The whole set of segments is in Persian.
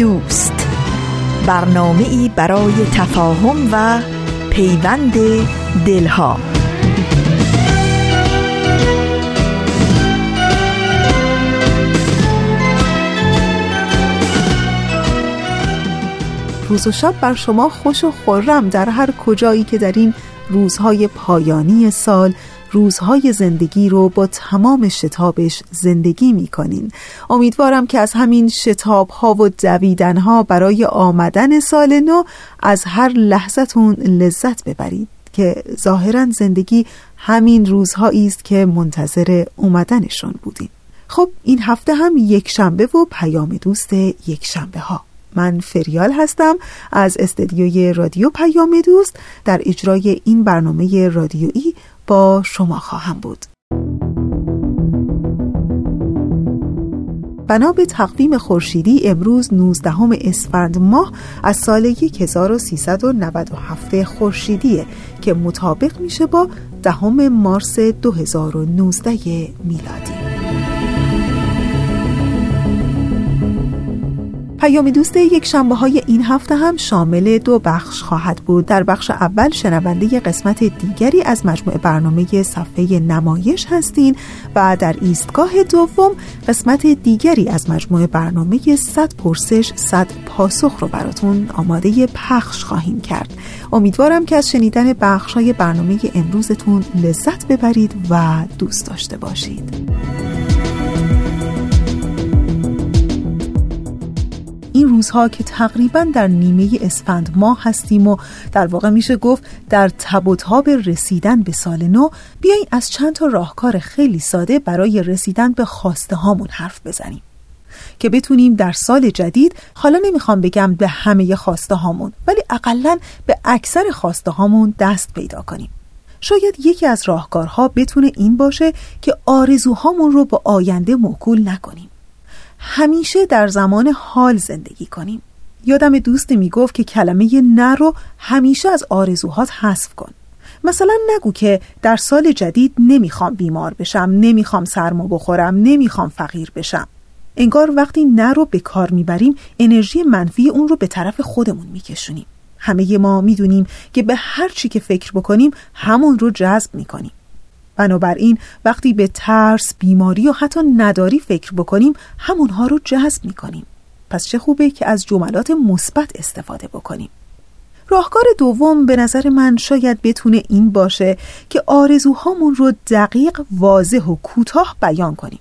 دوست. برنامه ای برای تفاهم و پیوند دلها. روز و شب بر شما خوش و خورم در هر کجایی که در این روزهای پایانی سال روزهای زندگی رو با تمام شتابش زندگی می کنین امیدوارم که از همین شتاب ها و دویدن ها برای آمدن سال نو از هر لحظتون لذت ببرید که ظاهرا زندگی همین روزهایی است که منتظر اومدنشون بودین. خب این هفته هم یک شنبه و پیام دوست یک شنبه ها من فریال هستم از استدیوی رادیو پیام دوست در اجرای این برنامه رادیویی با شما خواهم بود. بنا به تقویم خورشیدی امروز 19 اسفند ماه از سال 1397 خورشیدیه که مطابق میشه با دهم مارس 2019 میلادی. پیام دوست یک شنبه های این هفته هم شامل دو بخش خواهد بود. در بخش اول شنونده قسمت دیگری از مجموع برنامه صفحه نمایش هستین و در ایستگاه دوم قسمت دیگری از مجموع برنامه 100 پرسش 100 پاسخ رو براتون آماده پخش خواهیم کرد. امیدوارم که از شنیدن بخش های برنامه امروزتون لذت ببرید و دوست داشته باشید. روزها که تقریبا در نیمه اسفند ماه هستیم و در واقع میشه گفت در تب و تاب رسیدن به سال نو بیاییم از چند تا راهکار خیلی ساده برای رسیدن به خواسته هامون حرف بزنیم. که بتونیم در سال جدید حالا نمی‌خوام بگم به همه خواسته هامون ولی اقلا به اکثر خواسته هامون دست پیدا کنیم. شاید یکی از راهکارها بتونه این باشه که آرزوهامون رو با آینده موکول نکنیم. همیشه در زمان حال زندگی کنیم. یادم دوستی می‌گفت که کلمه نه رو همیشه از آرزوهات حذف کن. مثلا نگو که در سال جدید نمی‌خوام بیمار بشم نمی‌خوام سرما بخورم نمی‌خوام فقیر بشم. انگار وقتی نه رو به کار می‌بریم انرژی منفی اون رو به طرف خودمون میکشونیم. همه ما می‌دونیم که به هر چی که فکر بکنیم همون رو جذب می‌کنیم. بنابراین وقتی به ترس، بیماری و حتی نداری فکر بکنیم همونها رو جذب می‌کنیم. پس چه خوبه که از جملات مثبت استفاده بکنیم. راهکار دوم به نظر من شاید بتونه این باشه که آرزوهامون رو دقیق، واضح و کوتاه بیان کنیم.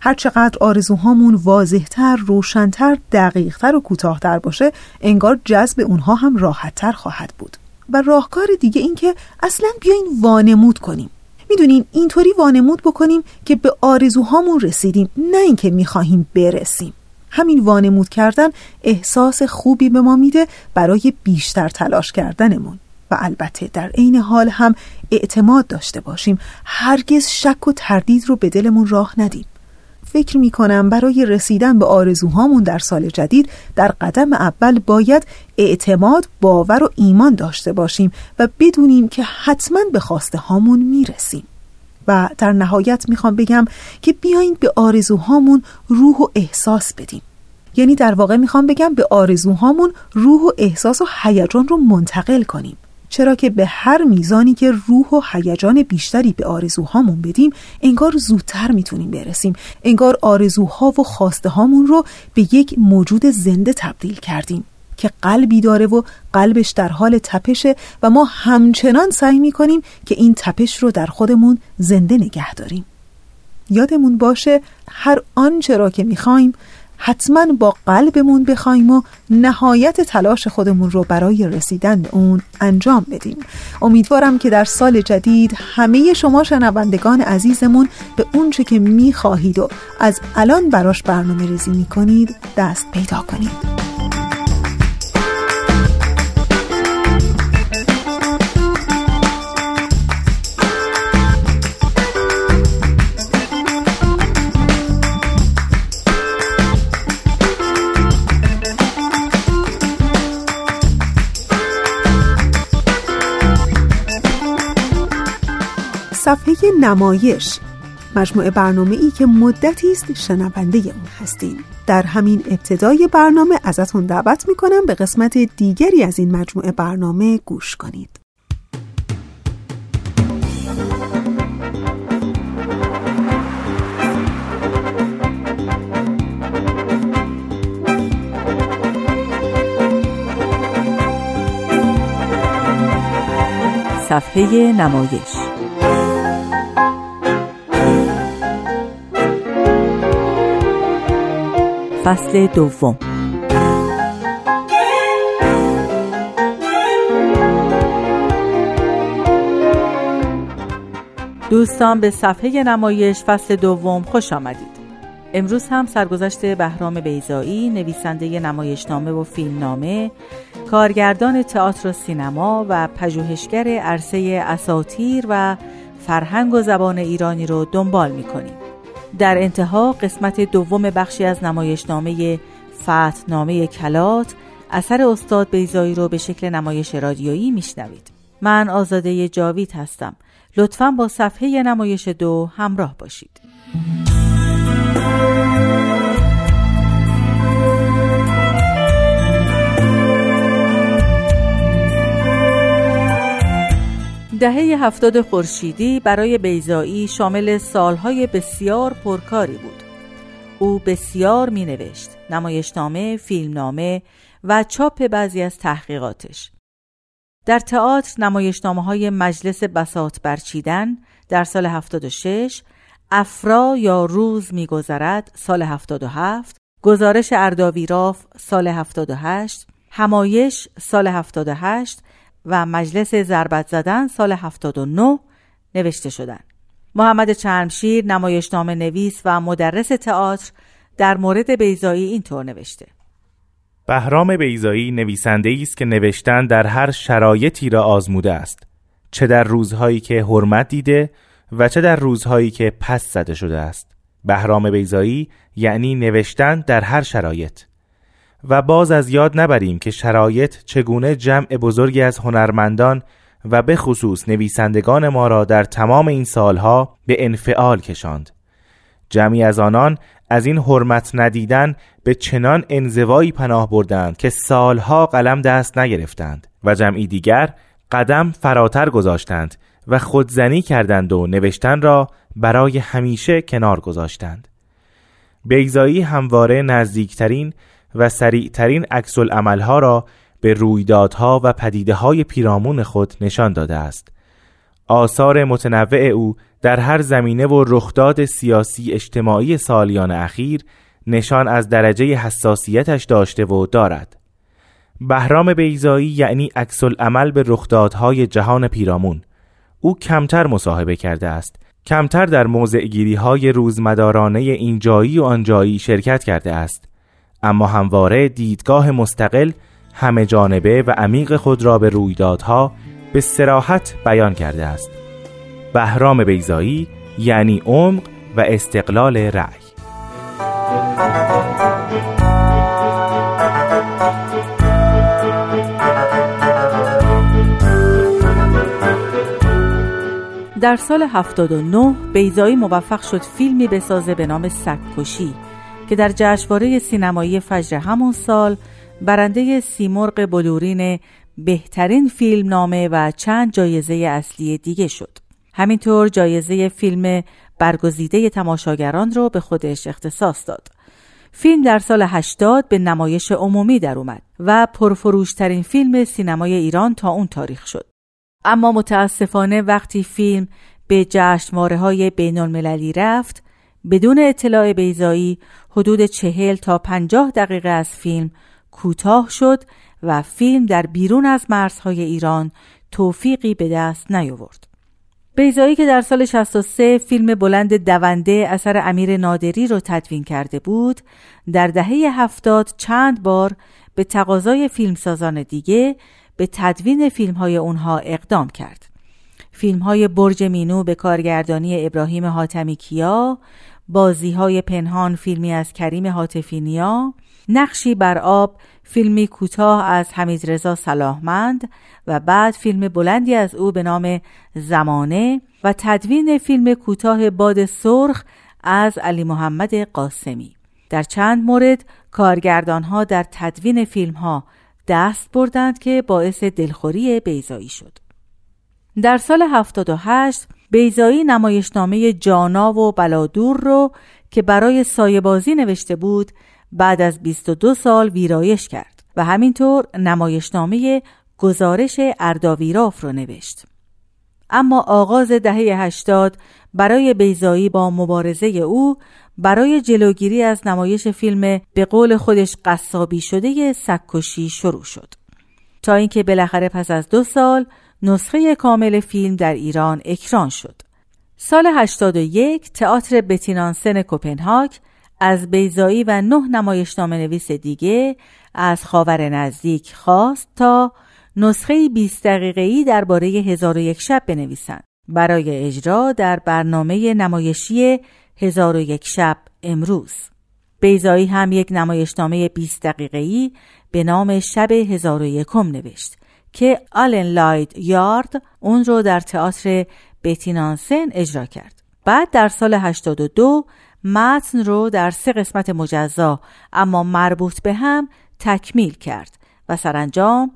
هرچقدر آرزوهامون واضحتر، روشنتر، دقیقتر و کوتاهتر باشه انگار جذب اونها هم راحتتر خواهد بود. و راهکار دیگه این که اصلا بیاین وانمود کنیم. می‌دونین اینطوری وانمود بکنیم که به آرزوهامون رسیدیم نه اینکه می‌خواهیم برسیم. همین وانمود کردن احساس خوبی به ما میده برای بیشتر تلاش کردنمون. و البته در عین حال هم اعتماد داشته باشیم. هرگز شک و تردید رو به دلمون راه ندیم. فکر می کنم برای رسیدن به آرزوهامون در سال جدید در قدم اول باید اعتماد، باور و ایمان داشته باشیم و بدونیم که حتما به خواسته هامون می رسیم. و در نهایت می‌خوام بگم که بیاین به آرزوهامون روح و احساس بدیم یعنی در واقع می‌خوام بگم به آرزوهامون روح و احساس و هیجان رو منتقل کنیم چرا که به هر میزانی که روح و هیجان بیشتری به آرزوهامون بدیم انگار زودتر می‌تونیم برسیم. انگار آرزوها و خواسته هامون رو به یک موجود زنده تبدیل کردیم که قلبی داره و قلبش در حال تپشه و ما همچنان سعی می‌کنیم که این تپش رو در خودمون زنده نگه داریم. یادمون باشه هر آنچه را که می‌خوایم حتما با قلبمون بخوایم و نهایت تلاش خودمون رو برای رسیدن به اون انجام بدیم. امیدوارم که در سال جدید همه شما شنوندگان عزیزمون به اونچه که می‌خواهید و از الان براش برنامه ریزی می‌کنید دست پیدا کنید. صفحه نمایش. مجموعه برنامه ای که مدتی است شنونده اون هستیم در همین ابتدای برنامه ازتون دعوت می‌کنم به قسمت دیگری از این مجموعه برنامه گوش کنید. صفحه نمایش فصل دوم. دوستان به صفحه نمایش فصل دوم خوش آمدید. امروز هم سرگذشت بهرام بیزایی نویسنده نمایشنامه و فیلمنامه کارگردان تئاتر و سینما و پژوهشگر عرصه اساتیر و فرهنگ و زبان ایرانی رو دنبال می‌کنیم. در انتها قسمت دوم بخشی از نمایشنامه فتنامه کلات اثر استاد بیزایی رو به شکل نمایش رادیویی میشنوید. من آزاده جاوید هستم. لطفا با صفحه نمایش دو همراه باشید. دهه هفتاد خورشیدی برای بیزایی شامل سالهای بسیار پرکاری بود. او بسیار می نوشت، نمایشنامه، فیلمنامه و چاپ بعضی از تحقیقاتش. در تئاتر نمایشنامه های مجلس بساط برچیدن در سال 76 افرا یا روز میگذرد سال 77 گزارش ارداویراف سال 78 همایش سال 78 و مجلس ضربت زدن سال 79 نوشته شدند. محمد چرمشیر نمایشنامه نویس و مدرس تئاتر در مورد بیزایی اینطور نوشته. بهرام بیزایی نویسنده است که نوشتن در هر شرایطی را آزموده است. چه در روزهایی که حرمت دیده و چه در روزهایی که پس زده شده است. بهرام بیزایی یعنی نوشتن در هر شرایط. و باز از یاد نبریم که شرایط چگونه جمع بزرگی از هنرمندان و به خصوص نویسندگان ما را در تمام این سالها به انفعال کشاند. جمعی از آنان از این حرمت ندیدن به چنان انزوایی پناه بردند که سالها قلم دست نگرفتند و جمعی دیگر قدم فراتر گذاشتند و خودزنی کردند و نوشتن را برای همیشه کنار گذاشتند. بیزایی همواره نزدیکترین و سریعترین عکس عملها را به رویدادها و پدیده های پیرامون خود نشان داده است. آثار متنوع او در هر زمینه و رخداد سیاسی اجتماعی سالیان اخیر نشان از درجه حساسیتش داشته و دارد. بهرام بیزایی یعنی عکس عمل به رخدادهای جهان پیرامون. او کمتر مصاحبه کرده است. کمتر در موضع گیری های روزمدارانه اینجایی و آنجایی شرکت کرده است. اما همواره دیدگاه مستقل همه جانبه و عمیق خود را به رویدادها به سراحت بیان کرده است. بهرام بیزایی یعنی عمق و استقلال رأی. در سال 79 بیزایی موفق شد فیلمی بسازه به نام سگکشی. که در جشنواره سینمایی فجر همون سال برنده سیمرغ بلورین بهترین فیلم نامه و چند جایزه اصلی دیگه شد. همینطور جایزه فیلم برگزیده تماشاگران رو به خودش اختصاص داد. فیلم در سال 80 به نمایش عمومی در اومد و پرفروشترین فیلم سینمای ایران تا اون تاریخ شد. اما متاسفانه وقتی فیلم به جشنواره های بین المللی رفت بدون اطلاع بیزایی حدود چهل تا پنجاه دقیقه از فیلم کوتاه شد و فیلم در بیرون از مرزهای ایران توفیقی به دست نیاورد. بیزایی که در سال 63 فیلم بلند دونده اثر امیر نادری را تدوین کرده بود در دهه هفتاد چند بار به تقاضای فیلمسازان دیگه به تدوین فیلم های اونها اقدام کرد. فیلم های برج مینو به کارگردانی ابراهیم حاتمی کیا بازی های پنهان فیلمی از کریم حاطفینیا نقشی بر آب فیلمی کوتاه از حمید رضا صلاحمند و بعد فیلم بلندی از او به نام زمانه و تدوین فیلم کوتاه باد سرخ از علی محمد قاسمی. در چند مورد کارگردانها در تدوین فیلم ها دست بردند که باعث دلخوری بیزایی شد. در سال 78 بیزایی نمایشنامه جانا و بلادور رو که برای سایه بازی نوشته بود بعد از 22 سال ویرایش کرد و همینطور نمایشنامه گزارش ارداویراف رو نوشت. اما آغاز دهه 80 برای بیزایی با مبارزه او برای جلوگیری از نمایش فیلم به قول خودش قصابی شده سکوشی شروع شد. تا اینکه بالاخره پس از دو سال نسخه کامل فیلم در ایران اکران شد. سال 81 تئاتر بتینانسن کوپنهاگ از بیزایی و نه نمایشنامه نویس دیگه از خاور نزدیک خواست تا نسخه 20 دقیقه‌ای درباره هزار و یک شب بنویسند. برای اجرا در برنامه نمایشی هزار و یک شب امروز. بیزایی هم یک نمایشنامه 20 دقیقه‌ای به نام شب هزار و یکم نوشت. که آلن لاید یارد اون رو در تئاتر بتینانسن اجرا کرد بعد در سال 82 متن رو در سه قسمت مجزا اما مربوط به هم تکمیل کرد و سرانجام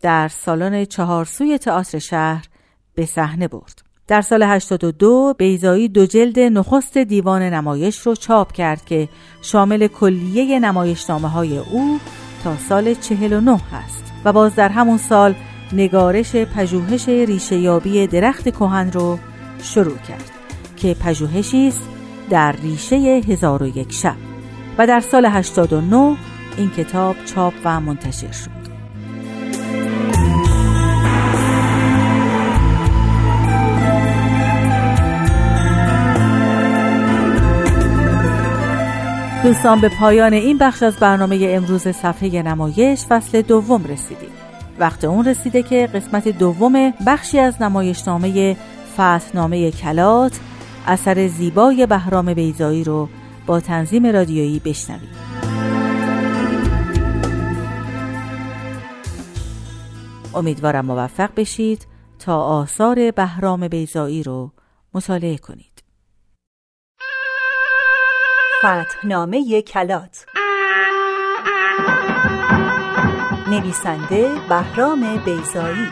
در سالن چهارسوی تئاتر شهر به صحنه برد. در سال 82 بیزایی دو جلد نخست دیوان نمایش رو چاپ کرد که شامل کلیه نمایشنامه های او تا سال 49 هست و باز در همون سال نگارش پژوهش ریشه درخت کهن رو شروع کرد که پژوهشی است در ریشه هزار و یک شب. و در سال 89 این کتاب چاپ و منتشر شد. دوستان به پایان این بخش از برنامه امروز صفحه نمایش فصل دوم رسیدیم. وقت اون رسیده که قسمت دوم بخشی از نمایشنامه فتنامه کلات اثر زیبای بهرام بیزایی رو با تنظیم رادیویی بشنوید امیدوارم موفق بشید تا آثار بهرام بیزایی رو مطالعه کنید. فتحنامه کلات. نویسنده بهرام بیزایی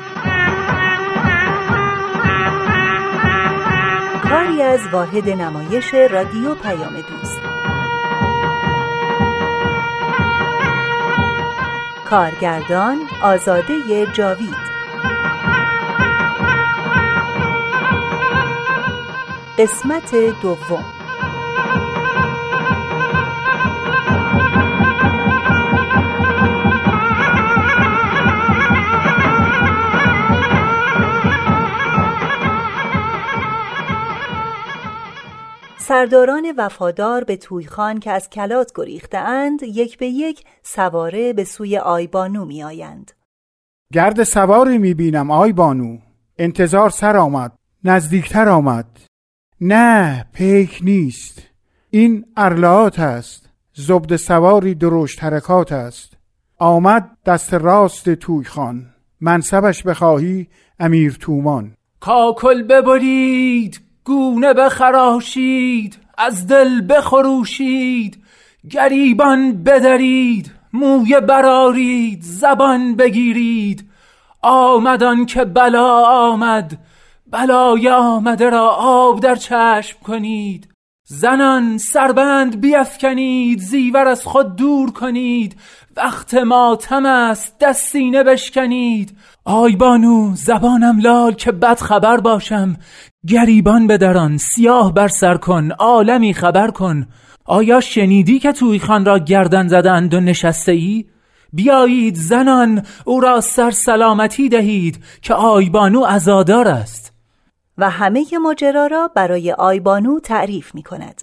کاری از واحد نمایش رادیو پیام دوست. کارگردان آزاده جاوید. قسمت دوم. سرداران وفادار به تویخان که از کلات گریختهاند یک به یک سواره به سوی آیبانو می آیند. گرد سواری می بینم آیبانو انتظار سر آمد نزدیکتر آمد. نه پیک نیست. این ارلات است. زبد سواری درشت حرکات است. آمد دست راست تویخان منصبش بخواهی امیر تومان. کاکل ببرید. گونه بخراشید از دل بخروشید گریبان بدرید موی برارید زبان بگیرید. آمدان که بلا آمد بلای آمده را آب در چشم کنید. زنان سربند بیفکنید زیور از خود دور کنید. وقت ماتم است دستینه بشکنید. آی بانو زبانم لال که بد خبر باشم. گریبان بدران سیاه بر سر کن عالمی خبر کن. آیا شنیدی که توی خان را گردن زدند و نشسته ای؟ بیایید زنان او را سر سلامتی دهید که آیبانو ازادار است. و همه ماجرا را برای آیبانو تعریف می کند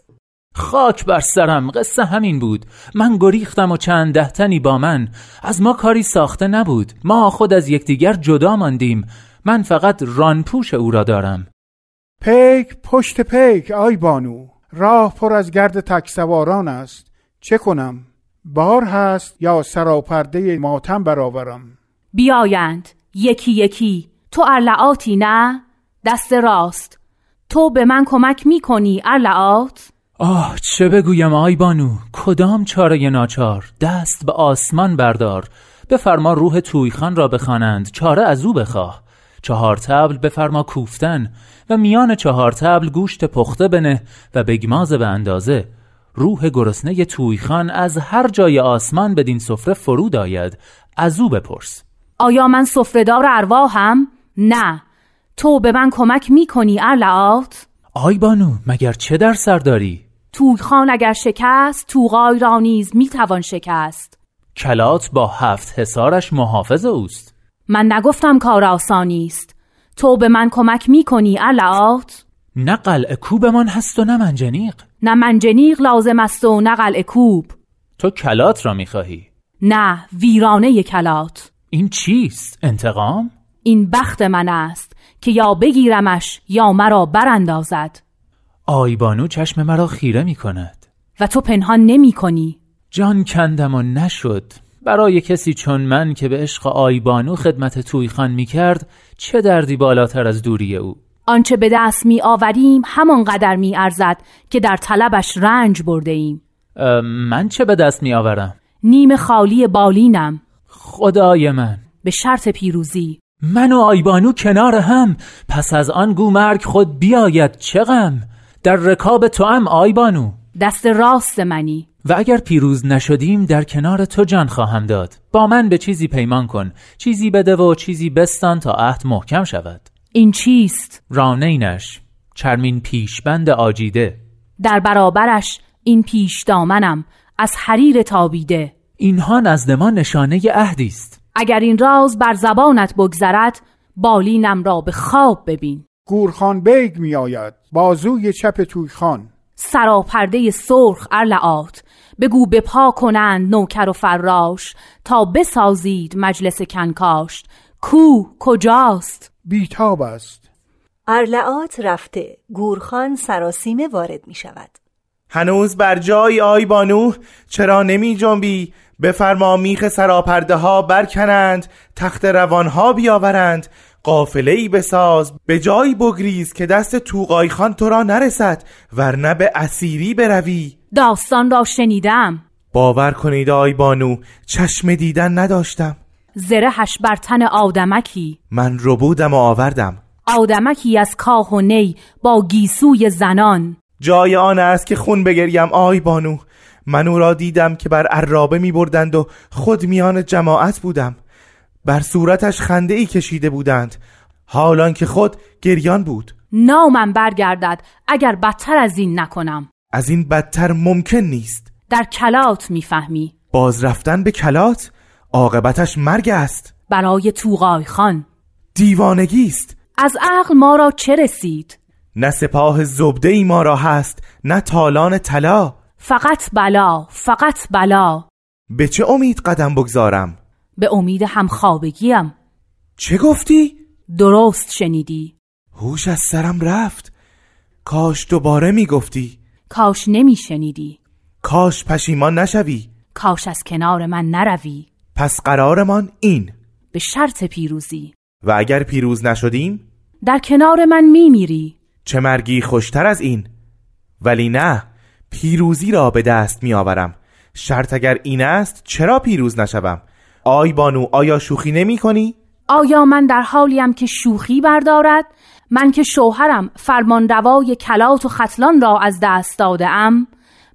خاک بر سرم قصه همین بود. من گریختم و چند دهتنی با من. از ما کاری ساخته نبود. ما خود از یکدیگر جدا ماندیم. من فقط رانپوش او را دارم. پیک پشت پیک آی بانو. راه پر از گرد تک سواران است. چه کنم؟ بار هست یا سراپرده ماتم برآورم؟ بیایند. یکی یکی. تو ارلعاتی نه؟ دست راست. تو به من کمک می‌کنی ارلعات؟ آه چه بگویم آی بانو کدام چاره ناچار؟ دست به آسمان بردار. بفرما روح تویخان را بخوانند چاره از او بخواه. چهار تبل بفرما کوفتن و میان چهار تبل گوشت پخته بنه و بگماز به اندازه. روح گرسنه تویخان از هر جای آسمان بدین سفره فرود آید. از او بپرس. آیا من سفرهدار ارواحم؟ نه. تو به من کمک می‌کنی ارلعات؟ آی بانو مگر چه در سر داری؟ تویخان اگر شکست توغای را نیز می‌توان شکست. کلات با هفت حسارش محافظ اوست. من نگفتم کار آسانی است. تو به من کمک می‌کنی علعات نه قلعه کوبمان هست و نه منجنیق. نه منجنیق لازم است و نه قلعه کوب. تو کلات را می‌خواهی؟ نه ویرانه کلات. این چیست؟ انتقام؟ این بخت من است که یا بگیرمش یا مرا براندازد. آیبانو چشم مرا خیره می کند و تو پنهان نمی کنی جان کندم و نشد. برای کسی چون من که به عشق آیبانو خدمت تویخان می کرد چه دردی بالاتر از دوری او؟ آنچه به دست می آوریم همانقدر می ارزد که در طلبش رنج برده ایم. من چه به دست می آورم؟ نیم خالی بالینم. خدای من. به شرط پیروزی. من و آیبانو کنار هم. پس از آن گو مرگ خود بیاید چه غم؟ در رکاب تو هم آیبانو دست راست منی. و اگر پیروز نشدیم در کنار تو جان خواهم داد. با من به چیزی پیمان کن. چیزی بده و چیزی بستان تا عهد محکم شود. این چیست؟ رانینش چرمین پیشبند آجیده. در برابرش این پیش دامنم از حریر تابیده. اینها نزد ما نشانه عهدی است. اگر این راز بر زبانت بگذرد بالینم را به خواب ببین. گورخان بیگ می آید بازوی چپ تویخان. سراپرده سرخ ارلعات بگو به پا کنند نوکر و فراش. تا بسازید مجلس کنکاشت کو کجاست؟ بیتاب است. ارلعات رفته. گورخان سراسیمه وارد می شود هنوز بر جای آی بانو چرا نمی جنبی؟ بفرما میخ سراپرده ها برکنند تخت روان ها بیاورند. قافله ای بساز به جایی بگریز که دست توقای خان تو را نرسد ورنه به اسیری بروی. داستان را شنیدم. باور کنید آی بانو چشم دیدن نداشتم. زرهش بر تن آدمکی. من ربودم و آوردم. آدمکی از کاه و نی با گیسوی زنان. جای آن است که خون بگریم آی بانو. من او را دیدم که بر عرابه می بردند و خود میان جماعت بودم. بر صورتش خنده ای کشیده بودند. حالان که خود گریان بود. نامم برگردد اگر بدتر از این نکنم. از این بدتر ممکن نیست. در کلات می‌فهمی. باز رفتن به کلات عاقبتش مرگ است. برای توغای خان. دیوانگی است. از عقل ما را چه رسید؟ نه سپاه زبده ای ما را هست نه تالان طلا. فقط بلا فقط بلا. به چه امید قدم بگذارم؟ به امید همخوابگیم. چه گفتی؟ درست شنیدی. هوش از سرم رفت. کاش دوباره می‌گفتی. کاش نمی شنیدی کاش پشیمان نشوی. کاش از کنار من نروی. پس قرارمان این. به شرط پیروزی. و اگر پیروز نشدیم؟ در کنار من میمیری. چه مرگی خوشتر از این؟ ولی نه پیروزی را به دست می آورم شرط اگر این است چرا پیروز نشوم؟ آی بانو آیا شوخی نمی کنی؟ آیا من در حالیم که شوخی بردارد؟ من که شوهرم فرمانروای کلات و خطلان را از دست داده ام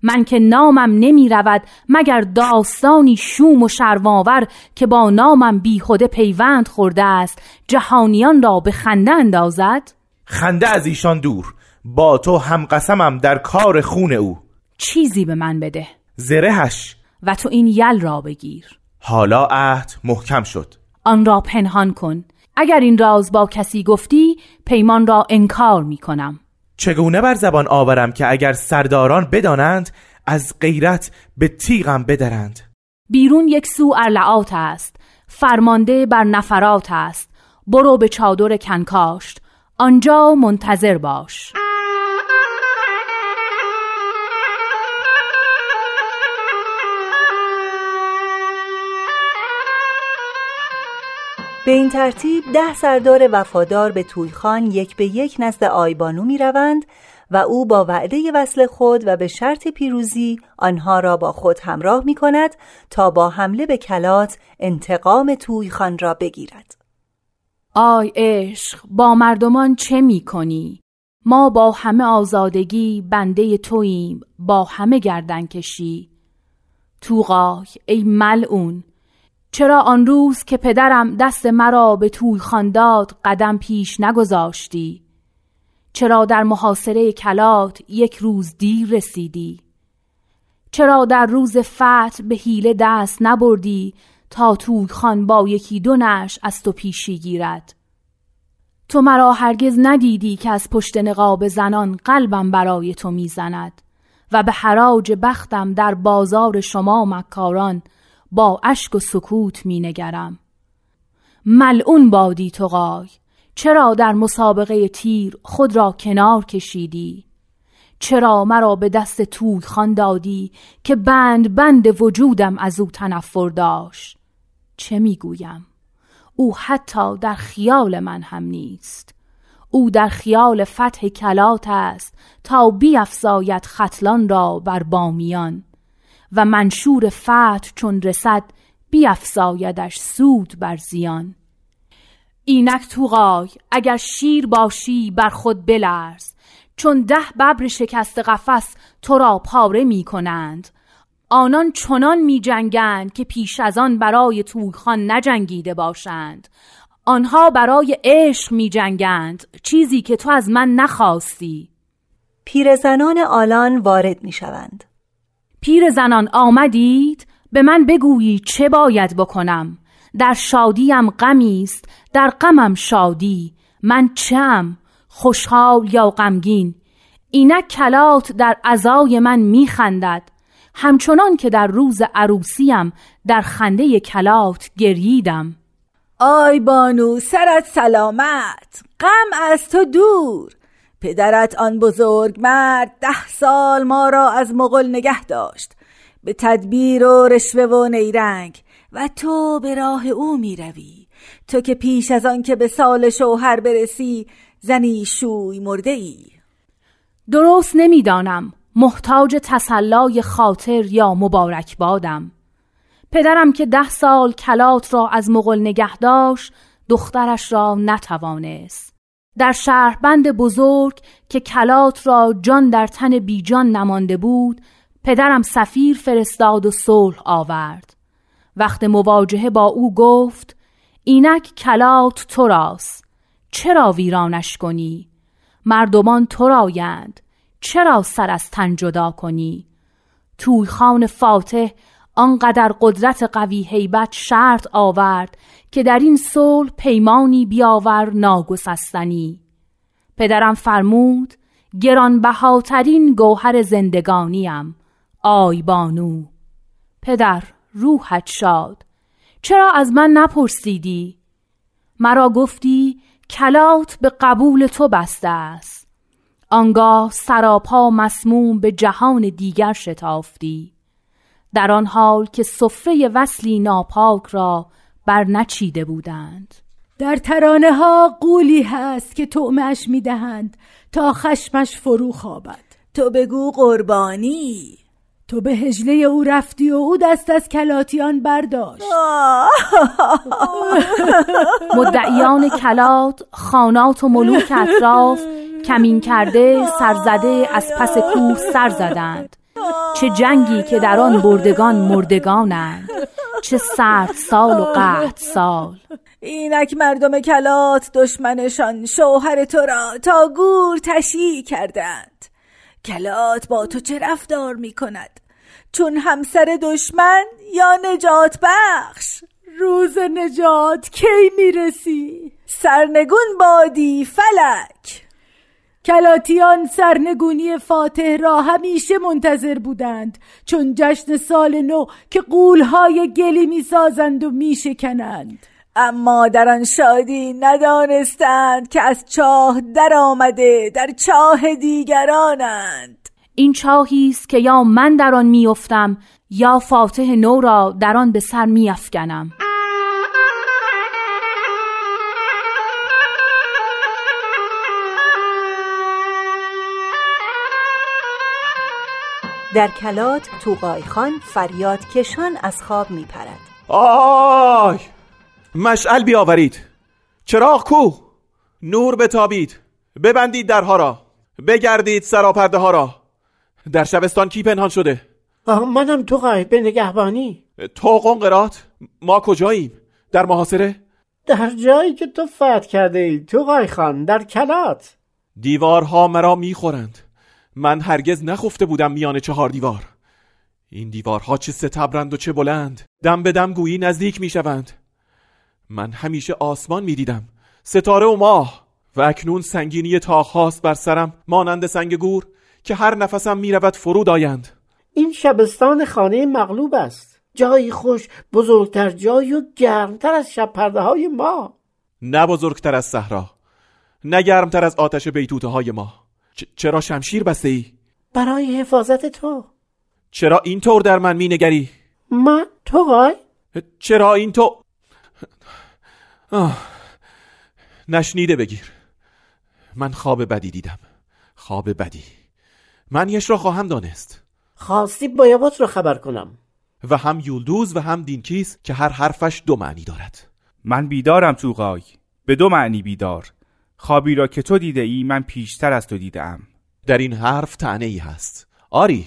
من که نامم نمی رود مگر داستانی شوم و شرماور که با نامم بیخوده پیوند خورده است جهانیان را به خنده اندازد؟ خنده از ایشان دور با تو هم قسمم در کار خون او. چیزی به من بده. زرهش و تو این یل را بگیر. حالا عهد محکم شد. آن را پنهان کن. اگر این راز با کسی گفتی پیمان را انکار می کنم. چگونه بر زبان آورم که اگر سرداران بدانند از غیرت به تیغم بدرند؟ بیرون یک سو ارلعات است. فرمانده بر نفرات است. برو به چادر کنکاشت. آنجا منتظر باش. به این ترتیب ده سردار وفادار به تویخان یک به یک نزد آیبانو می روند و او با وعده وصل خود و به شرط پیروزی آنها را با خود همراه می کند تا با حمله به کلات انتقام تویخان را بگیرد. آی عشق با مردمان چه می کنی؟ ما با همه آزادگی بنده توییم با همه گردن کشی توقای ای ملعون چرا آن روز که پدرم دست مرا به توی خانداد قدم پیش نگذاشتی؟ چرا در محاصره کلات یک روز دیر رسیدی؟ چرا در روز فتح به حیله دست نبردی تا توی خان با یکی دو نش از تو پیشی گیرد؟ تو مرا هرگز ندیدی که از پشت نقاب زنان قلبم برای تو می‌زند و به حراج بختم در بازار شما مکاران با اشک و سکوت می نگرم. ملعون بادی تو قای چرا در مسابقه تیر خود را کنار کشیدی؟ چرا مرا به دست توی خان دادی که بند بند وجودم از او تنفر داشت؟ چه می‌گویم او حتی در خیال من هم نیست. او در خیال فتح کلات است تا بیافزاید خطلان را بر بامیان. و منشور فتح چون رسد بیافزایدش سود بر زیان. اینک توغای اگر شیر باشی بر خود بلرز. چون ده ببر شکست قفس تو را پاره می کنند. آنان چنان می جنگند که پیش از آن برای تویخان نجنگیده باشند. آنها برای عشق می جنگند چیزی که تو از من نخواستی. پیرزنان آلان وارد می شوند. پیر زنان آمدید؟ به من بگویی چه باید بکنم؟ در شادیم غمی است در غمم شادی. من چم؟ خوشحال یا غمگین؟ اینک کلات در عزای من میخندد همچنان که در روز عروسیم در خنده کلات گرییدم آی بانو سرت سلامت. غم از تو دور. پدرت آن بزرگ مرد ده سال ما را از مغل نگه داشت. به تدبیر و رشوه و نیرنگ. و تو به راه او می روی. تو که پیش از آن که به سال شوهر برسی زنی شوی مرده ای درست نمی‌دانم محتاج تسلای خاطر یا مبارک بادم. پدرم که ده سال کلات را از مغل نگه داشت دخترش را نتوانست. در شهربند بزرگ که کلات را جان در تن بیجان نمانده بود پدرم سفیر فرستاد و صلح آورد. وقت مواجهه با او گفت اینک کلات تو راست چرا ویرانش کنی؟ مردمان تو رایند چرا سر از تن جدا کنی؟ توی خان فاتح آنقدر قدرت قوی هیبت شرط آورد که در این صلح پیمانی بیاور ناگسستنی. پدرم فرمود گرانبهاترین گوهر زندگانیم. آی بانو. پدر روحت شاد. چرا از من نپرسیدی؟ مرا گفتی کلات به قبول تو بسته است. آنگاه سراپا مسموم به جهان دیگر شتافتی. در آن حال که سفره وصلی ناپاک را بر نچیده بودند. در ترانه ها قولی هست که تعمش می‌دهند تا خشمش فرو خوابد. تو بگو قربانی. تو به هجله او رفتی و او دست از کلاتیان برداشت. مدعیان کلات خانات و ملوک اطراف کمین کرده سرزده از پس کوه سر زدند. چه جنگی که در آن بردگان مردگانند چه سرد سال و قحط سال. اینک مردم کلات دشمنشان شوهر تو را تا گور تشییع کردند. کلات با تو چه رفتار می کند؟ چون همسر دشمن یا نجات بخش؟ روز نجات کی می‌رسی سرنگون بادی فلک. کلاتیان سرنگونی فاتح را همیشه منتظر بودند چون جشن سال نو که قولهای گلی می‌سازند و میشکنند. اما در آن شادی ندانستند که از چاه در آمده در چاه دیگرانند. این چاهی است که یا من در آن میافتم یا فاتح نو را در آن به سر میافکنم. در کلات توقای خان فریاد کشان از خواب می پرد آی! مشعل بیاورید. چراغ کو؟ نور بتابید. ببندید درها را. بگردید سراپرده ها را. در شبستان کی پنهان شده؟ منم تو به نگهبانی. تو قنقرات ما کجاییم؟ در محاصره؟ در جایی که تو فتح کرده ای تو خان در کلات. دیوارها مرا می‌خورند. من هرگز نخفته بودم میان چهار دیوار. این دیوارها چه ستبرند و چه بلند؟ دم به دم گویی نزدیک می‌شوند. من همیشه آسمان می‌دیدم. ستاره و ماه. و اکنون سنگینی تاخ بر سرم مانند سنگ گور که هر نفسم می‌رود فرود آیند. این شبستان خانه مغلوب است. جایی خوش بزرگتر جای و گرمتر از شب پرده های ما. نه بزرگتر از صحرا نه گرمتر از آتش بیتوته های ما. چرا شمشیر بسته ای؟ برای حفاظت تو. چرا اینطور در من مینگری؟ من؟ تو غای؟ چرا این تو نشنیده بگیر. من خواب بدی دیدم. خواب بدی. من یش را خواهم دانست. خواستی بایابات رو خبر کنم. و هم یولدوز و هم دینکیس که هر حرفش دو معنی دارد. من بیدارم توقای به دو معنی بیدار. خوابی را که تو دیده ای من پیشتر از تو دیدم در این حرف تعنی ای هست. آری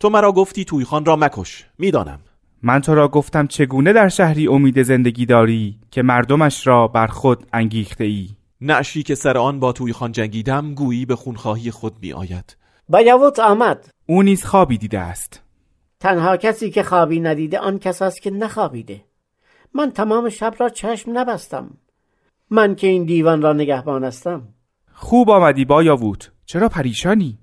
تو مرا گفتی تویخان را مکش. می‌دانم. من تو را گفتم چگونه در شهری امید زندگی داری که مردمش را بر خود انگیخته ای نعشی که سر آن با تویخان جنگیدم گویی به خونخواهی خود می آید بیاوت آمد. او نیز خوابی دیده است. تنها کسی که خوابی ندیده آن کس است که نخوابیده. من تمام شب را چشم نبستم. من که این دیوان را نگهبان هستم. خوب آمدی بایاووت. چرا پریشانی؟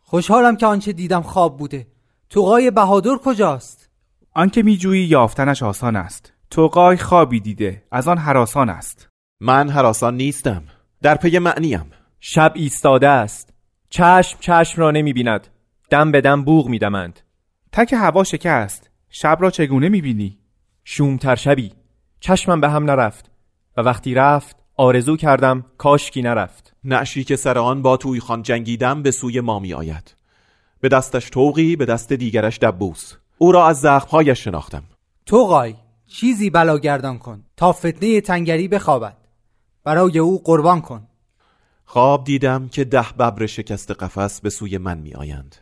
خوشحالم که آنچه دیدم خواب بوده. توقای بهادر کجاست؟ آنکه میجویی یافتنش آسان است. توقای خوابی دیده. از آن حراسان است. من حراسان نیستم. در پی معنیم. شب ایستاده است. چشم چشم را نمی بیند دم به دم بوغ می دمند تک هوا شکست. شب را چگونه می بینی؟ شومتر شبی. چشمم به هم نرفت. و وقتی رفت آرزو کردم کاشکی نرفت. نعشی که سر آن با توی خان جنگیدم به سوی ما می آید به دستش توقی به دست دیگرش دبوس. او را از زخمهایش شناختم. توقای چیزی بلاگردان کن تا فتنه تنگری بخوابد. برای او قربان کن. خواب دیدم که ده ببر شکست قفس به سوی من می آیند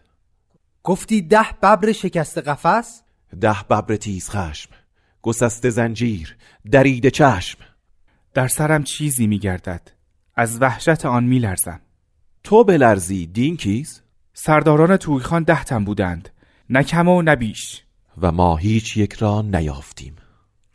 گفتی ده ببر شکست قفس؟ ده ببر تیز خشم گسست زنجیر درید چشم. در سرم چیزی می گردد از وحشت آن می لرزم تو بلرزی دین کیز؟ سرداران تویخان ده تن بودند. نه کم و نه بیش. و ما هیچ یک را نیافتیم.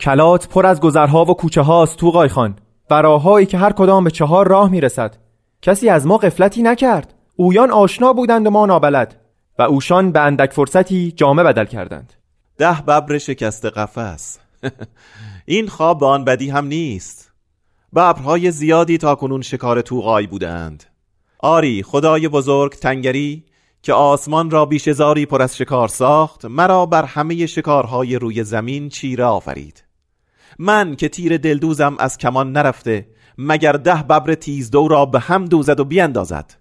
کلات پر از گذرها و کوچه هاست تو خان. براهایی که هر کدام به چهار راه می‌رسد. کسی از ما قفلتی نکرد. اویان آشنا بودند و ما نابلد. و اوشان به اندک فرصتی جامه بدل کردند. ده ببر شکست قفس. این خواب به آن بدی هم نیست. ببرهای زیادی تا کنون شکار توغای بودند. آری خدای بزرگ تنگری که آسمان را بیشزاری پر از شکار ساخت مرا بر همه شکارهای روی زمین چیره آفرید. من که تیر دلدوزم از کمان نرفته مگر ده ببر تیزدو را به هم دوزد و بیاندازد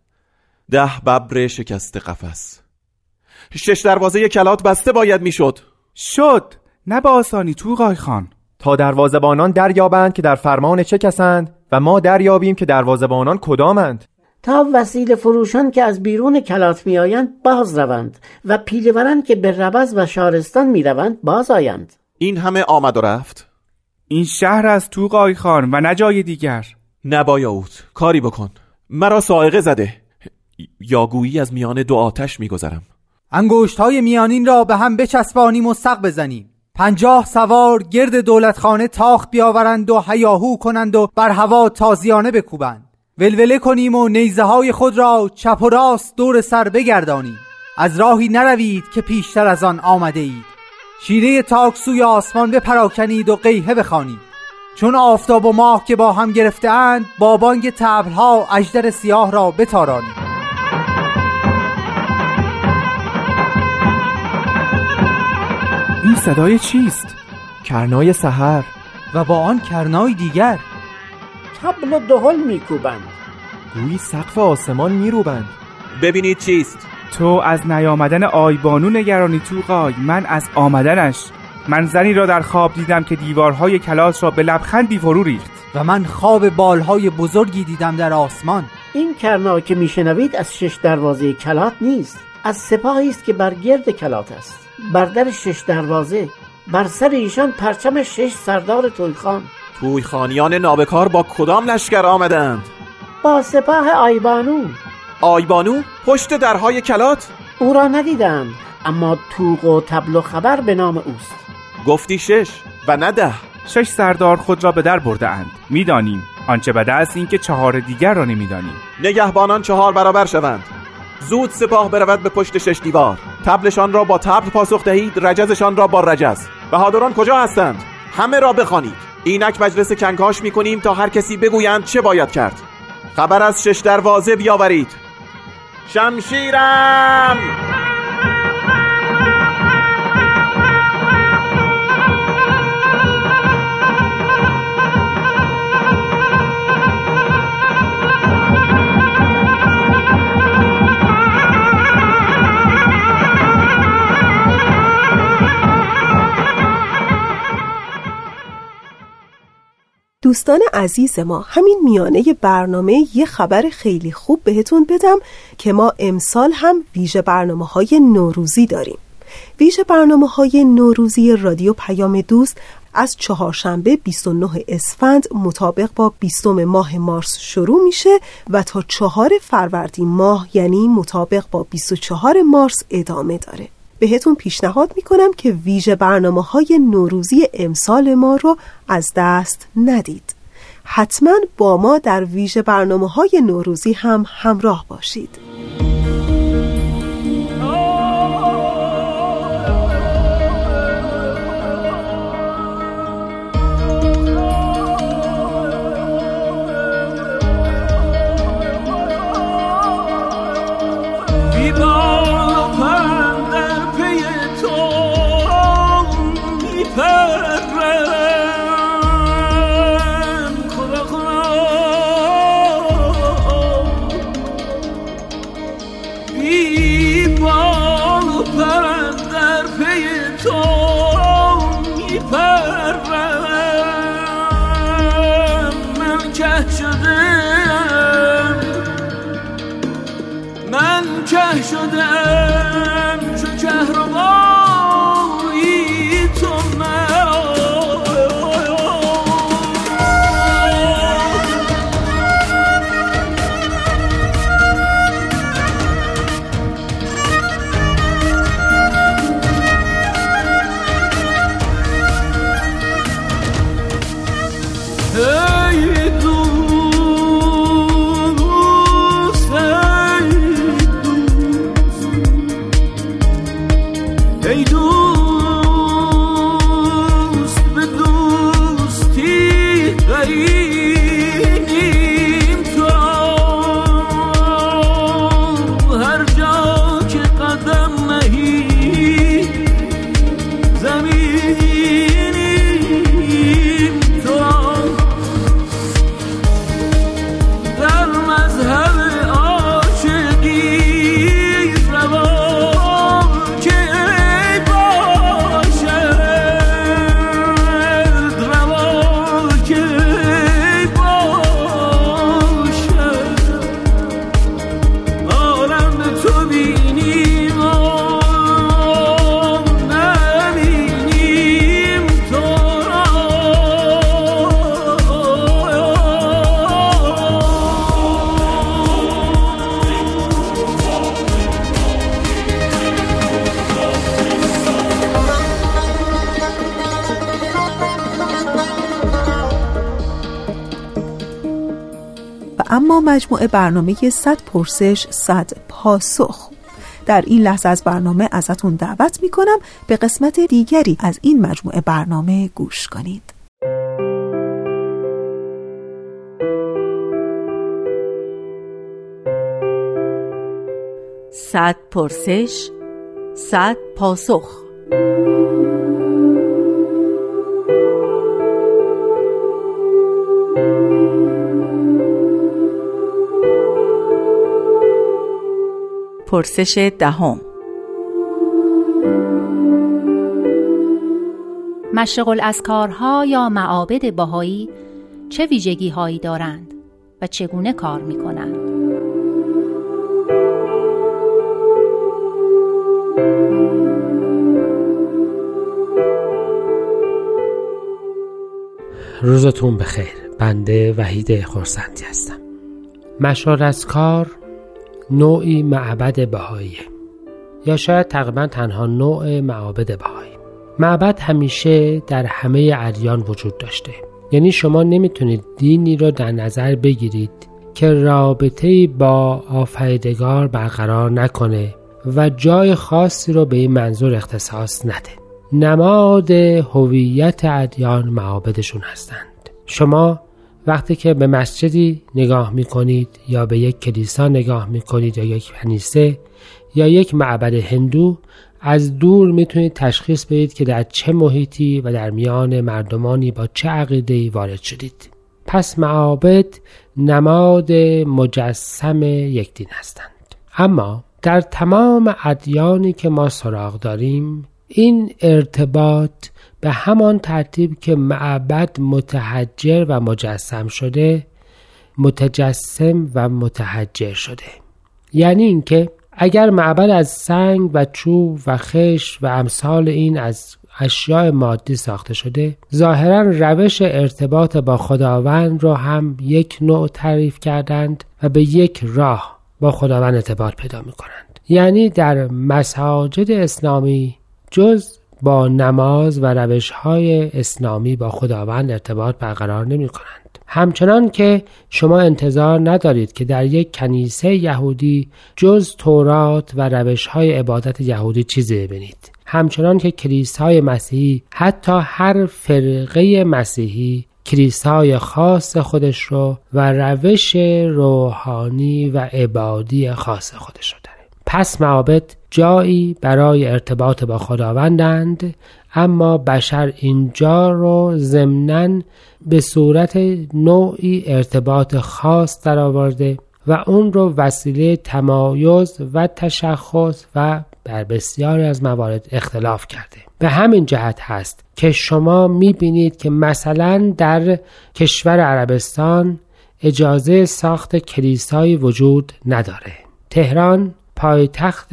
ده ببر شکست قفس. شش دروازه کلات بسته باید می‌شد. شد نه به آسانی تو خان. تا دروازبانان دریابند که در فرمان چه کسند و ما دریابیم که دروازبانان کدامند. تا وسیل فروشان که از بیرون کلات میآیند باز روند و پیلوران که به ربز و شارستان می‌روند باز آیند. این همه آمد و رفت؟ این شهر از تو خان و نه جای دیگر. نبایاوت کاری بکن. مرا سائقه زده. یا گویی از میان دو آتش میگذرم. انگوشت های میانین را به هم بچسبانیم و سق بزنیم. پنجاه سوار گرد دولتخانه تاخت بیاورند و هیاهو کنند و بر هوا تازیانه بکوبند. ولوله کنیم و نیزه های خود را چپ و راست دور سر بگردانیم. از راهی نروید که پیشتر از آن آمده اید شیره تاک سوی آسمان بپراکنید و قیهه بخوانید. چون آفتاب و ماه که با هم گرفته اند با بانگ تبلها اجدر سیاه را بتارانید. این صدای چیست؟ کرنای سحر. و با آن کرنای دیگر. تبل و دهل میکوبند. گویی سقف آسمان میروبند. ببینید چیست؟ تو از نیامدن آیبانو نگرانی توقای من از آمدنش. من زنی را در خواب دیدم که دیوارهای کلاس را به لبخندی فرو ریخت. و من خواب بالهای بزرگی دیدم در آسمان. این کرنا که میشنوید از شش دروازه کلات نیست. از سپاهی است که بر گرد کلات است. بر در شش دروازه بر سر ایشان پرچم شش سردار تویخان. تویخانیان نابکار با کدام لشکر آمدند؟ با سپاه آیبانو. آیبانو؟ پشت درهای کلات؟ او را ندیدم اما توق و تبل و خبر به نام اوست. گفتی شش و نه ده. شش سردار خود را به در برده اند می‌دانیم. آنچه بده است اینکه چهار دیگر را نمی‌دانیم. نگهبانان چهار برابر شوند. زود سپاه برود به پشت شش دیوار. تبلشان را با تبل پاسخ دهید رجزشان را با رجز. بهادران کجا هستند؟ همه را بخوانید. اینک مجلس کنکاش می‌کنیم تا هر کسی بگویند چه باید کرد. خبر از شش دروازه بیاورید. شمشیرم! دوستان عزیز ما همین میانه برنامه یه خبر خیلی خوب بهتون بدم که ما امسال هم ویژه برنامه های نوروزی داریم. ویژه برنامه های نوروزی رادیو پیام دوست از چهارشنبه 29 اسفند مطابق با 20 ماه مارس شروع میشه و تا چهار فروردین ماه یعنی مطابق با 24 مارس ادامه داره. بهتون پیشنهاد می‌کنم که ویژه برنامه های نوروزی امسال ما رو از دست ندید. حتما با ما در ویژه برنامه های نوروزی هم همراه باشید. مجموعه برنامه 100 پرسش 100 پاسخ. در این لحظه از برنامه ازتون دعوت می‌کنم به قسمت دیگری از این مجموعه برنامه گوش کنید. صد پرسش صد پاسخ. پرسش دهم. مشرق الاسکارها یا معابد باهایی چه ویژگی هایی دارند و چگونه کار می کنند؟ روزتون بخیر. بنده وحید خورسندی هستم. مشار از کار نوعی معبد بهاییه یا شاید تقریبا تنها نوع معابد بهایی. معبد همیشه در همه ادیان وجود داشته. یعنی شما نمی‌تونید دینی رو در نظر بگیرید که رابطه با آفریدگار برقرار نکنه و جای خاصی رو به این منظور اختصاص نده. نماد هویت ادیان معابدشون هستند. شما وقتی که به مسجدی نگاه می کنید یا به یک کلیسا نگاه می کنید یا یک کنیسه یا یک معبد هندو از دور می‌تونید تشخیص بدید که در چه محیطی و در میان مردمانی با چه عقیده وارد شدید. پس معابد نماد مجسم یک دین هستند. اما در تمام ادیانی که ما سراغ داریم این ارتباط به همان ترتیب که معبد متحجر و مجسم شده متجسم و متحجر شده. یعنی اینکه اگر معبد از سنگ و چوب و خش و امثال این از اشیاء مادی ساخته شده ظاهرا روش ارتباط با خداوند را هم یک نوع تعریف کردند و به یک راه با خداوند ارتباط پیدا می کنند یعنی در مساجد اسلامی جز با نماز و روش های اسلامی با خداوند ارتباط برقرار نمی کنند. همچنان که شما انتظار ندارید که در یک کنیسه یهودی جز تورات و روش های عبادت یهودی چیزی ببینید. همچنان که کلیسای مسیحی حتی هر فرقه مسیحی کلیسای خاص خودش رو و روش روحانی و عبادی خاص خودش رو داره. پس معابد جایی برای ارتباط با خداوندند اما بشر اینجا رو ضمنا به صورت نوعی ارتباط خاص درآورده و اون رو وسیله تمایز و تشخص و بر بسیاری از موارد اختلاف کرده. به همین جهت هست که شما می‌بینید که مثلا در کشور عربستان اجازه ساخت کلیسایی وجود نداره. تهران پایتخت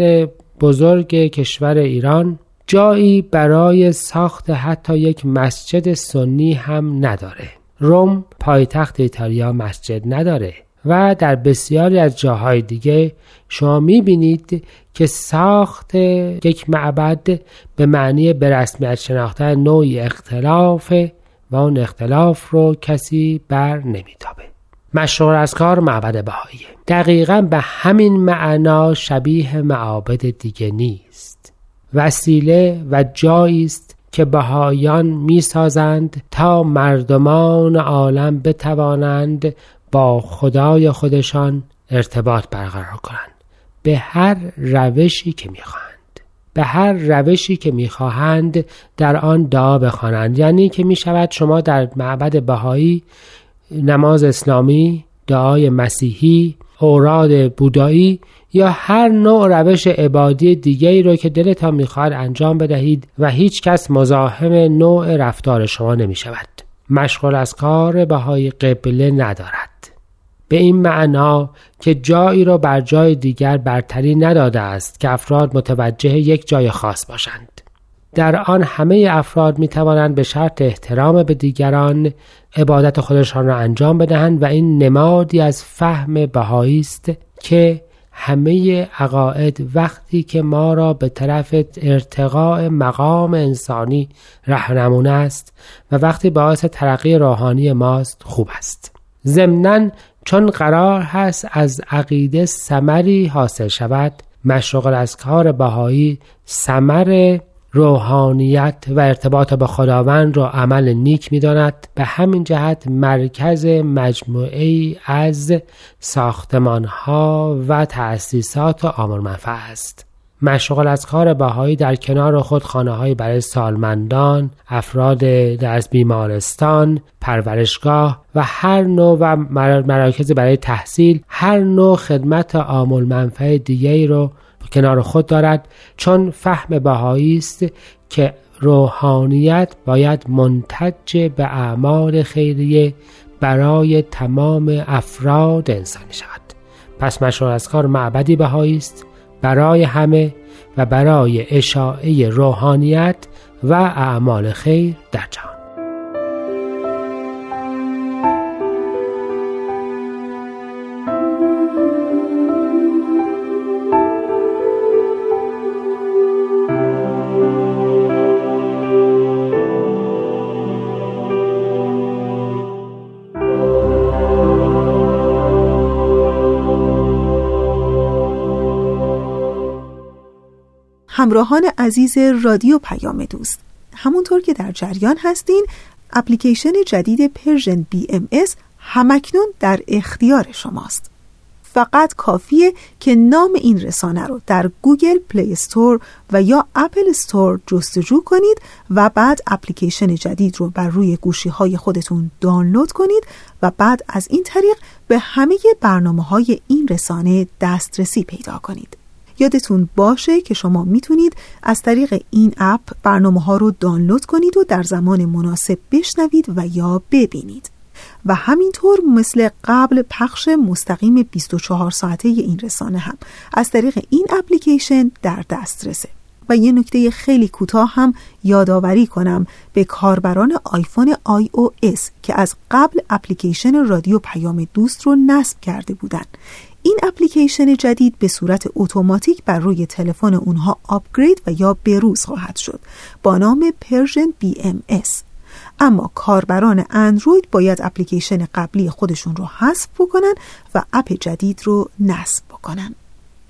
بزرگ کشور ایران جایی برای ساخت حتی یک مسجد سنی هم نداره. روم پایتخت ایتالیا مسجد نداره و در بسیاری از جاهای دیگه شما می‌بینید که ساخت یک معبد به معنی به رسمیت شناختن نوعی اختلاف و اون اختلاف رو کسی بر نمیتابه. مشهور از کار معبد بهاییه دقیقا به همین معنا شبیه معابد دیگه نیست. وسیله و جایی است که بهایان می‌سازند تا مردمان عالم بتوانند با خدای خودشان ارتباط برقرار کنند. به هر روشی که می‌خواهند. به هر روشی که می‌خواهند در آن دعا بخوانند یعنی که می‌شود شما در معبد بهایی نماز اسلامی دعای مسیحی اوراد بودایی یا هر نوع روش عبادی دیگری رو که دلتان می‌خواهد انجام بدهید و هیچ کس مزاحم نوع رفتار شما نمی شود. مشغول از کار بهای قبله ندارد. به این معنا که جایی را بر جای دیگر برتری نداده است که افراد متوجه یک جای خاص باشند. در آن همه افراد می توانند به شرط احترام به دیگران عبادت خودشان را انجام بدهند و این نمادی از فهم بهایی است که همه عقاید وقتی که ما را به طرف ارتقاء مقام انسانی رهنمون است و وقتی باعث ترقی روحانی ماست خوب است. ضمنا چون قرار هست از عقیده سمری حاصل شود مشغل از کار بهایی سمر روحانیت و ارتباط با خداوند را عمل نیک می داند به همین جهت مرکز مجموعه از ساختمان ها و تأسیسات آمر منفع است. مشغول از کار بهایی در کنار خود خانه های برای سالمندان، افراد در بیمارستان، پرورشگاه و هر نوع و مراکز برای تحصیل هر نوع خدمت آمول منفع دیگری رو کنار خود دارد چون فهم بهایی است که روحانیت باید منتج به اعمال خیریه برای تمام افراد انسانی شود. پس مشهور از کار معبدی بهایی است برای همه و برای اشاعه روحانیت و اعمال خیر در جهان. همراهان عزیز رادیو پیام دوست. همونطور که در جریان هستین اپلیکیشن جدید Persian BMS هم اکنون در اختیار شماست. فقط کافیه که نام این رسانه رو در Google Play Store و یا Apple Store جستجو کنید و بعد اپلیکیشن جدید رو بر روی گوشی های خودتون دانلود کنید و بعد از این طریق به همه برنامه های این رسانه دسترسی پیدا کنید. یادتون باشه که شما می‌تونید از طریق این اپ برنامه ها رو دانلود کنید و در زمان مناسب بشنوید و یا ببینید. و همینطور مثل قبل پخش مستقیم 24 ساعته این رسانه هم از طریق این اپلیکیشن در دسترسه. و یه نکته خیلی کوتاه هم یادآوری کنم به کاربران آیفون iOS که از قبل اپلیکیشن رادیو پیام دوست رو نصب کرده بودن. این اپلیکیشن جدید به صورت اتوماتیک بر روی تلفن اونها upgrade و یا به روز خواهد شد. با نام Persian BMS اما کاربران اندروید باید اپلیکیشن قبلی خودشون رو حذف بکنن و اپ جدید رو نصب بکنن.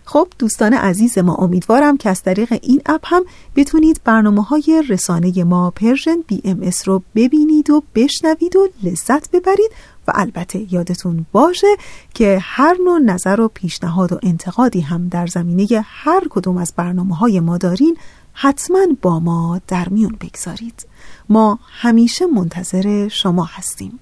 خب دوستان عزیز ما امیدوارم که از طریق این اپ هم بتونید برنامه های رسانه ما Persian BMS رو ببینید و بشنوید و لذت ببرید و البته یادتون باشه که هر نوع نظر و پیشنهاد و انتقادی هم در زمینه هر کدوم از برنامه های ما دارین حتما با ما در میون بگذارید. ما همیشه منتظر شما هستیم.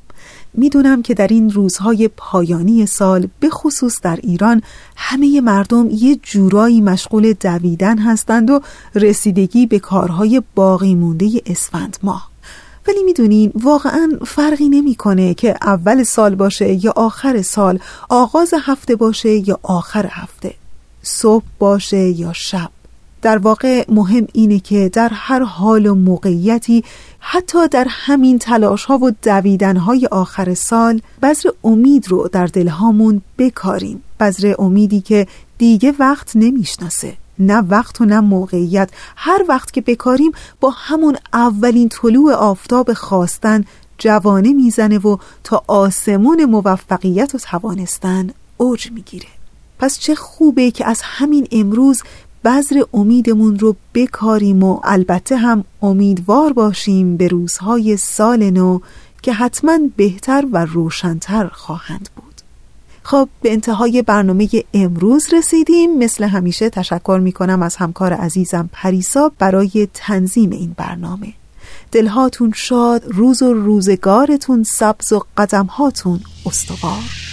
می‌دونم که در این روزهای پایانی سال به خصوص در ایران همه مردم یه جورایی مشغول دویدن هستند و رسیدگی به کارهای باقی مونده اسفند ماه. ولی می‌دونین واقعا فرقی نمی‌کنه که اول سال باشه یا آخر سال آغاز هفته باشه یا آخر هفته صبح باشه یا شب. در واقع مهم اینه که در هر حال و موقعیتی حتی در همین تلاش ها و دویدن های آخر سال بذر امید رو در دلهامون بکاریم. بذر امیدی که دیگه وقت نمی‌شناسه. نه وقت و نه موقعیت. هر وقت که بکاریم با همون اولین طلوع آفتاب خواستن جوانه می‌زنه و تا آسمون موفقیت و توانستن اوج می‌گیره. پس چه خوبه که از همین امروز بذر امیدمون رو بکاریم و البته هم امیدوار باشیم به روزهای سال نو که حتما بهتر و روشنتر خواهند بود. خب به انتهای برنامه امروز رسیدیم. مثل همیشه تشکر می کنم از همکار عزیزم پریسا برای تنظیم این برنامه. دلهاتون شاد روز و روزگارتون سبز و قدمهاتون استوار.